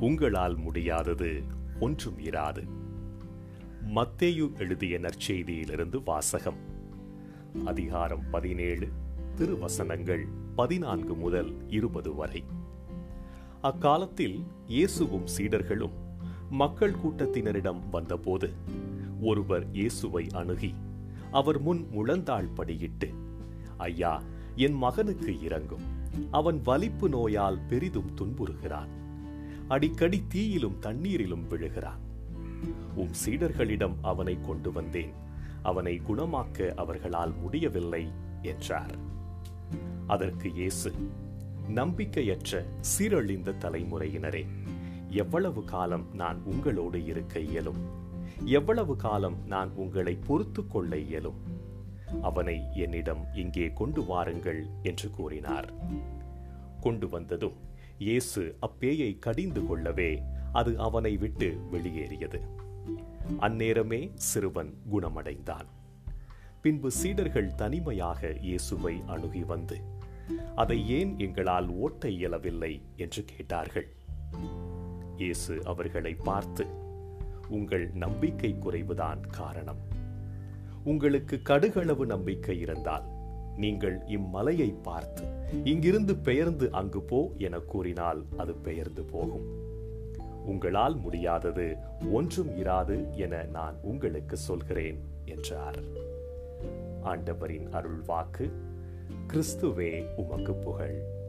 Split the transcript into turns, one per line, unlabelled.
உங்களால் முடியாதது ஒன்றும் இராது. மத்தேயு எழுதிய நற்செய்தியிலிருந்து வாசகம். அதிகாரம் பதினேழு திருவசனங்கள் பதினான்கு முதல் இருபது வரை. அக்காலத்தில் இயேசுவும் சீடர்களும் மக்கள் கூட்டத்தினரிடம் வந்தபோது ஒருவர் இயேசுவை அணுகி அவர் முன் முழந்தாள் படியிட்டு ஐயா என் மகனுக்கு இறங்கும் அவன் வலிப்பு நோயால் பெரிதும் துன்புறுகிறான். அடிக்கடி தீயிலும் தண்ணீரிலும் விழுகிறான். உம் சீடர்களிடம் அவனை கொண்டு வந்தேன். அவனை குணமாக்க அவர்களால் முடியவில்லை என்றார். அதற்கு இயேசு நம்பிக்கையற்ற சீரழிந்த தலைமுறையினரே எவ்வளவு காலம் நான் உங்களோடு இருக்க இயலும்? எவ்வளவு காலம் நான் உங்களை பொறுத்து கொள்ள இயலும்? அவனை என்னிடம் இங்கே கொண்டு வாருங்கள் என்று கூறினார். கொண்டு வந்ததும் இயேசு அப்பேயை கடிந்து கொள்ளவே அது அவனை விட்டு வெளியேறியது. அந்நேரமே சிறுவன் குணமடைந்தான். பின்பு சீடர்கள் தனிமையாக இயேசுவை அணுகி வந்து அதை ஏன் எங்களால் ஓட்ட இயலவில்லை? என்று கேட்டார்கள். இயேசு அவர்களை பார்த்து உங்கள் நம்பிக்கை குறைவுதான் காரணம். உங்களுக்கு கடுகளவு நம்பிக்கை இருந்தால் நீங்கள் இம்மலையை பார்த்து இங்கிருந்து பெயர்ந்து அங்கு போ என கூறினால் அது பெயர்ந்து போகும். உங்களால் முடியாதது ஒன்றும் இராது என நான் உங்களுக்கு சொல்கிறேன் என்றார். ஆண்டவரின் அருள் வாக்கு கிறிஸ்துவே உமக்கு புகழ்.